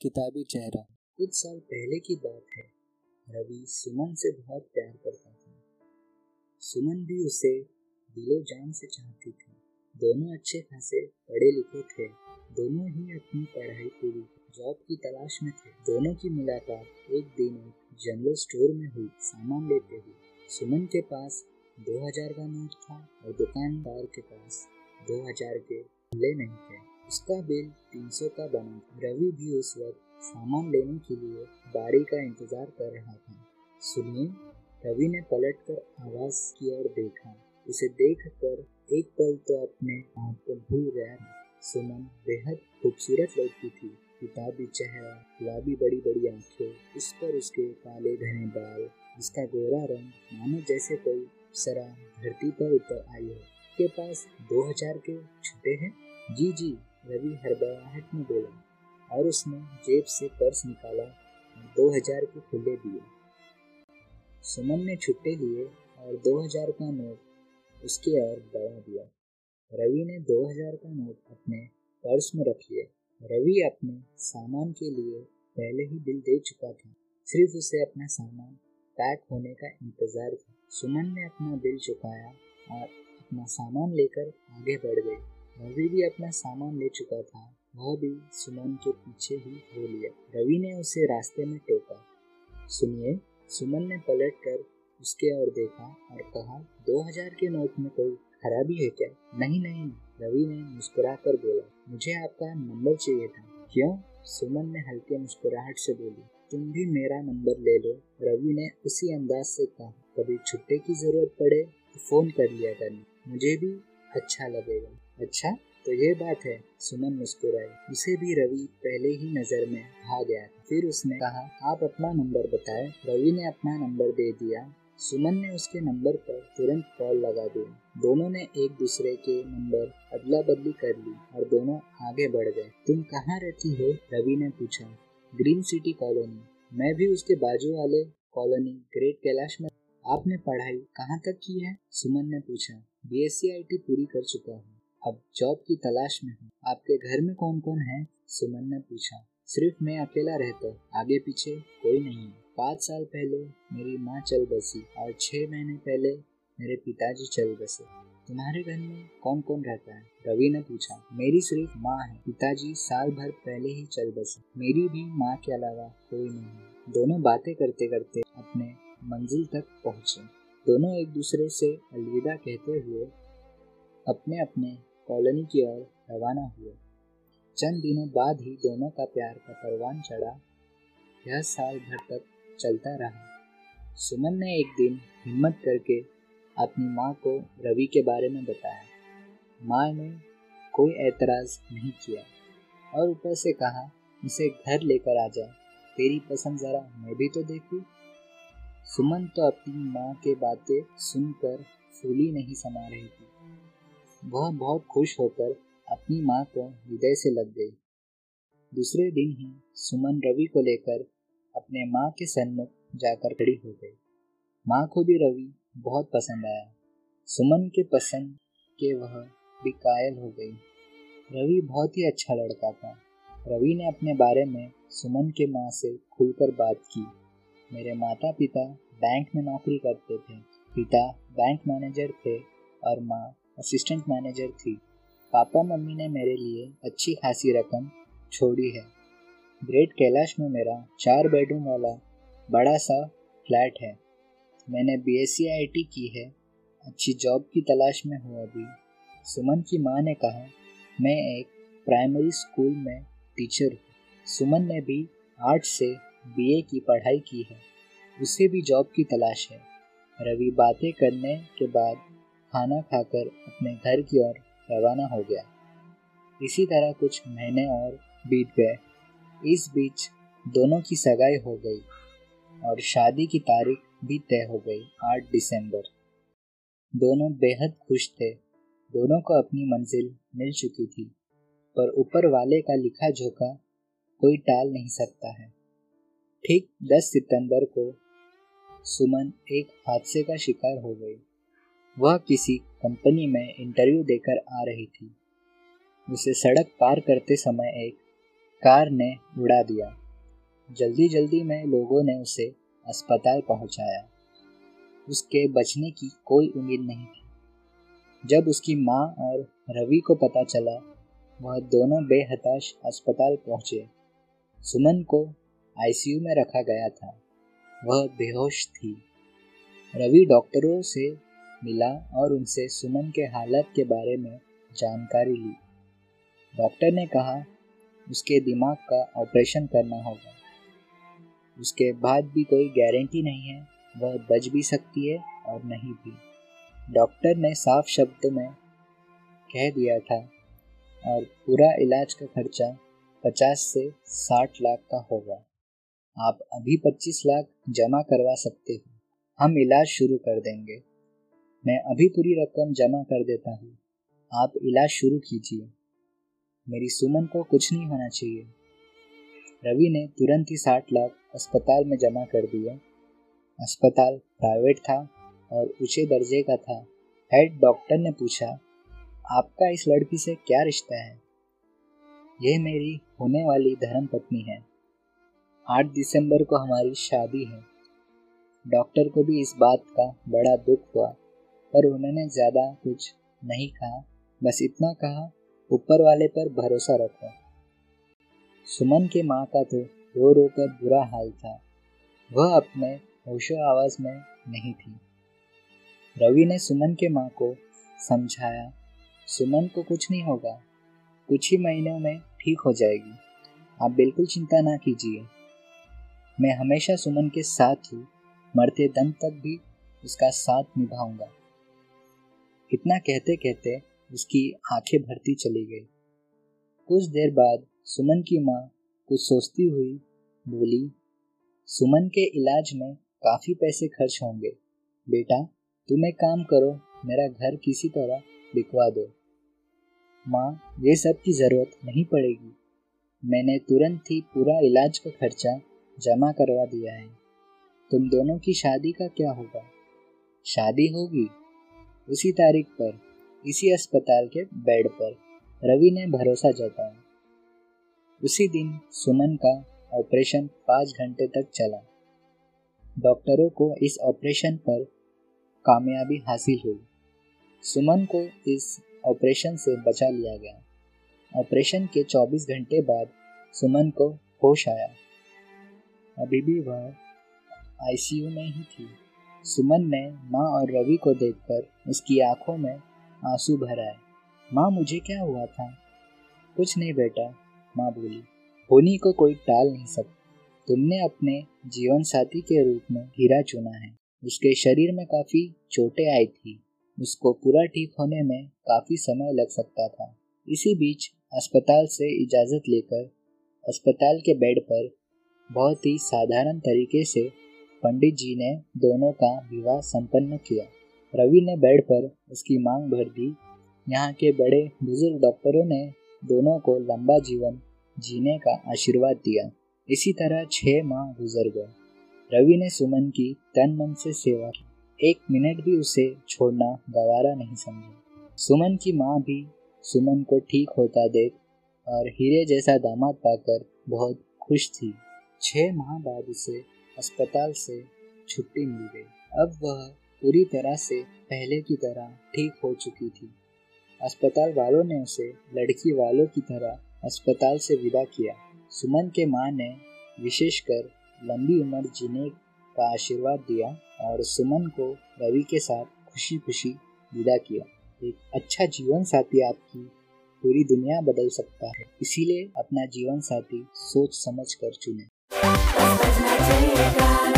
किताबी चेहरा। कुछ साल पहले की बात है। रवि सुमन से बहुत प्यार करता था। सुमन भी उसे दिलो जान से चाहती थी। दोनों अच्छे खासे पढ़े लिखे थे। दोनों ही अपनी पढ़ाई पूरी, जॉब की तलाश में थे। दोनों की मुलाकात एक दिन एक जनरल स्टोर में हुई, सामान लेते हुए। सुमन के पास दो हज़ार का नोट था और दुकानदार के पास दो हज़ार के खुले नहीं थे। उसका बिल 300 का बना। रवि भी उस वक्त सामान लेने के लिए बारी का इंतज़ार कर रहा था। सुनिए, रवि ने पलट कर आवाज़ की ओर देखा। उसे देख कर एक पल तो अपने आप को भूल गया सुमन बेहद खूबसूरत लगती थी। किताबी चेहरा, गुलाबी बड़ी बड़ी आँखें, उस पर उसके काले घने बाल, उसका गोरा रंग मानो जैसे कोई सरा धरती पर उतर आई हो। के पास दो हज़ार के छुटे हैं? जी जी। रवि हड़बड़ाहट में बोला, और उसने जेब से पर्स निकाला और दो हज़ार के खुले दिए। सुमन ने छुट्टे लिए और दो हज़ार का नोट उसके और बढ़ा दिया। रवि ने दो हज़ार का नोट अपने पर्स में रख लिया रवि अपने सामान के लिए पहले ही बिल दे चुका था। सिर्फ़ उसे अपना सामान पैक होने का इंतज़ार था। सुमन ने अपना बिल चुकाया और अपना सामान लेकर आगे बढ़ गई रवि भी अपना सामान ले चुका था, वह भी सुमन के पीछे ही हो लिया। रवि ने उसे रास्ते में टोका। सुनिए, सुमन ने पलट कर उसके ओर देखा और कहा, दो हज़ार के नोट में कोई खराबी है क्या? नहीं नहीं, रवि ने मुस्कुरा कर बोला। मुझे आपका नंबर चाहिए था। क्यों? सुमन ने हल्के मुस्कुराहट से बोली। तुम भी मेरा नंबर ले लो, रवि ने उसी अंदाज से कहा। कभी छुट्टे की ज़रूरत पड़े तो फ़ोन कर लिया करना। मुझे भी अच्छा लगेगा। अच्छा तो ये बात है, सुमन मुस्कुराई। उसे भी रवि पहले ही नज़र में आ गया। था फिर उसने कहा, आप अपना नंबर बताए। रवि ने अपना नंबर दे दिया। सुमन ने उसके नंबर पर तुरंत कॉल लगा दी। दोनों ने एक दूसरे के नंबर अदला बदली कर ली और दोनों आगे बढ़ गए। तुम कहाँ रहती हो? रवि ने पूछा। Green city colony. मैं भी उसके बाजू वाले कॉलोनी, ग्रेट कैलाश में। आपने पढ़ाई कहाँ तक की है? सुमन ने पूछा। B S C I T पूरी कर चुका हूँ। अब जॉब की तलाश में हूँ। आपके घर में कौन कौन है? सुमन ने पूछा। सिर्फ़ मैं अकेला रहता आगे पीछे कोई नहीं पाँच साल पहले मेरी माँ चल बसी और छह महीने पहले मेरे पिताजी चल बसे। तुम्हारे घर में कौन कौन रहता है? रवि ने पूछा। मेरी सिर्फ़ माँ है। पिताजी साल भर पहले ही चल बसे। मेरी भी माँ के अलावा कोई नहीं है। दोनों बातें करते करते अपने मंजिल तक पहुँचे। दोनों एक दूसरे से अलविदा कहते हुए अपने अपने कॉलोनी की ओर रवाना हुए। चंद दिनों बाद ही दोनों का प्यार का परवान चढ़ा। यह साल भर तक चलता रहा। सुमन ने एक दिन हिम्मत करके अपनी माँ को रवि के बारे में बताया। माँ ने कोई एतराज़ नहीं किया और ऊपर से कहा उसे घर लेकर आ जा। तेरी पसंद जरा मैं भी तो देखूँ। सुमन तो अपनी माँ के बातें सुनकर फूली नहीं समा रही थी। वह बहुत खुश होकर अपनी माँ को हृदय से लग गई। दूसरे दिन ही सुमन रवि को लेकर अपने माँ के सन्मुख जाकर खड़ी हो गई। माँ को भी रवि बहुत पसंद आया। सुमन के पसंद के वह भी कायल हो गई। रवि बहुत ही अच्छा लड़का था। रवि ने अपने बारे में सुमन के माँ से खुलकर बात की। मेरे माता पिता बैंक में नौकरी करते थे। पिता बैंक मैनेजर थे और माँ असिस्टेंट मैनेजर थी। पापा मम्मी ने मेरे लिए अच्छी खासी रकम छोड़ी है। ग्रेट कैलाश में मेरा चार बेडरूम वाला बड़ा सा फ्लैट है। मैंने बी एस की है। अच्छी जॉब की तलाश में हूँ अभी। सुमन की माँ ने कहा, मैं एक प्राइमरी स्कूल में टीचर हूँ। सुमन ने भी आर्ट से बीए की पढ़ाई की है। उसे भी जॉब की तलाश है। रवि बातें करने के बाद खाना खाकर अपने घर की ओर रवाना हो गया। इसी तरह कुछ महीने और बीत गए। इस बीच दोनों की सगाई हो गई और शादी की तारीख भी तय हो गई 8 दिसंबर। दोनों बेहद खुश थे। दोनों को अपनी मंजिल मिल चुकी थी, पर ऊपर वाले का लिखा झोंका कोई टाल नहीं सकता है। ठीक 10 सितंबर को सुमन एक हादसे का शिकार हो गई। वह किसी कंपनी में इंटरव्यू देकर आ रही थी। उसे सड़क पार करते समय एक कार ने उड़ा दिया। जल्दी जल्दी में लोगों ने उसे अस्पताल पहुँचाया। उसके बचने की कोई उम्मीद नहीं थी। जब उसकी माँ और रवि को पता चला, वह दोनों बेहताश अस्पताल पहुँचे। सुमन को आईसीयू में रखा गया था। वह बेहोश थी। रवि डॉक्टरों से मिला और उनसे सुमन के हालत के बारे में जानकारी ली। डॉक्टर ने कहा, उसके दिमाग का ऑपरेशन करना होगा। उसके बाद भी कोई गारंटी नहीं है, वह बच भी सकती है और नहीं भी। डॉक्टर ने साफ़ शब्द में कह दिया था, और पूरा इलाज का खर्चा पचास से साठ लाख का होगा। आप अभी पच्चीस लाख जमा करवा सकते हो। हम इलाज शुरू कर देंगे। मैं अभी पूरी रकम जमा कर देता हूँ। आप इलाज शुरू कीजिए। मेरी सुमन को कुछ नहीं होना चाहिए। रवि ने तुरंत ही साठ लाख अस्पताल में जमा कर दिया। अस्पताल प्राइवेट था और ऊँचे दर्जे का था। हेड डॉक्टर ने पूछा, आपका इस लड़की से क्या रिश्ता है? यह मेरी होने वाली धर्म पत्नी है। आठ दिसंबर को हमारी शादी है। डॉक्टर को भी इस बात का बड़ा दुख हुआ। पर उन्होंने ज़्यादा कुछ नहीं कहा। बस इतना कहा, ऊपर वाले पर भरोसा रखो। सुमन के माँ का तो रो रो कर बुरा हाल था। वह अपने होशो आवाज़ में नहीं थी। रवि ने सुमन के माँ को समझाया, सुमन को कुछ नहीं होगा। कुछ ही महीनों में ठीक हो जाएगी। आप बिल्कुल चिंता ना कीजिए। मैं हमेशा सुमन के साथ ही मरते दम तक भी उसका साथ निभाऊँगा। इतना कहते कहते उसकी आँखें भरती चली गई। कुछ देर बाद सुमन की माँ कुछ सोचती हुई बोली, सुमन के इलाज में काफ़ी पैसे खर्च होंगे। बेटा, तुम एक काम करो, मेरा घर किसी तरह बिकवा दो। माँ, ये सब की ज़रूरत नहीं पड़ेगी। मैंने तुरंत ही पूरा इलाज का खर्चा जमा करवा दिया है। तुम दोनों की शादी का क्या होगा? शादी होगी? उसी तारीख पर, इसी अस्पताल के बेड पर रवि ने भरोसा जताया। उसी दिन सुमन का ऑपरेशन पाँच घंटे तक चला। डॉक्टरों को इस ऑपरेशन पर कामयाबी हासिल हुई। सुमन को इस ऑपरेशन से बचा लिया गया। ऑपरेशन के 24 घंटे बाद सुमन को होश आया। अभी भी वह आईसीयू में ही थी। सुमन ने माँ और रवि को देखकर उसकी आँखों में आँसू भर आए माँ, मुझे क्या हुआ था? कुछ नहीं बेटा, माँ बोली। होनी को कोई टाल नहीं सकता तुमने अपने जीवन साथी के रूप में हीरा चुना है। उसके शरीर में काफ़ी चोटें आई थी। उसको पूरा ठीक होने में काफ़ी समय लग सकता था। इसी बीच अस्पताल से इजाज़त लेकर, अस्पताल के बेड पर बहुत ही साधारण तरीके से पंडित जी ने दोनों का विवाह संपन्न किया। रवि ने बेड पर उसकी मांग भर दी। यहाँ के बड़े बुज़ुर्ग डॉक्टरों ने दोनों को लंबा जीवन जीने का आशीर्वाद दिया। इसी तरह छह माह गुजर गए। रवि ने सुमन की तन मन से सेवा की। एक मिनट भी उसे छोड़ना गवारा नहीं समझा। सुमन की माँ भी सुमन को ठीक होता देख और हीरे जैसा दामाद पाकर बहुत खुश थी। छह माह बाद उसे अस्पताल से छुट्टी मिल गई। अब वह पूरी तरह से पहले की तरह ठीक हो चुकी थी। अस्पताल वालों ने उसे लड़की वालों की तरह अस्पताल से विदा किया। सुमन के माँ ने विशेषकर लंबी उम्र जीने का आशीर्वाद दिया और सुमन को रवि के साथ खुशी खुशी विदा किया। एक अच्छा जीवन साथी आपकी पूरी दुनिया बदल सकता है। इसीलिए अपना जीवन साथी सोच समझ कर चुने। Llegar.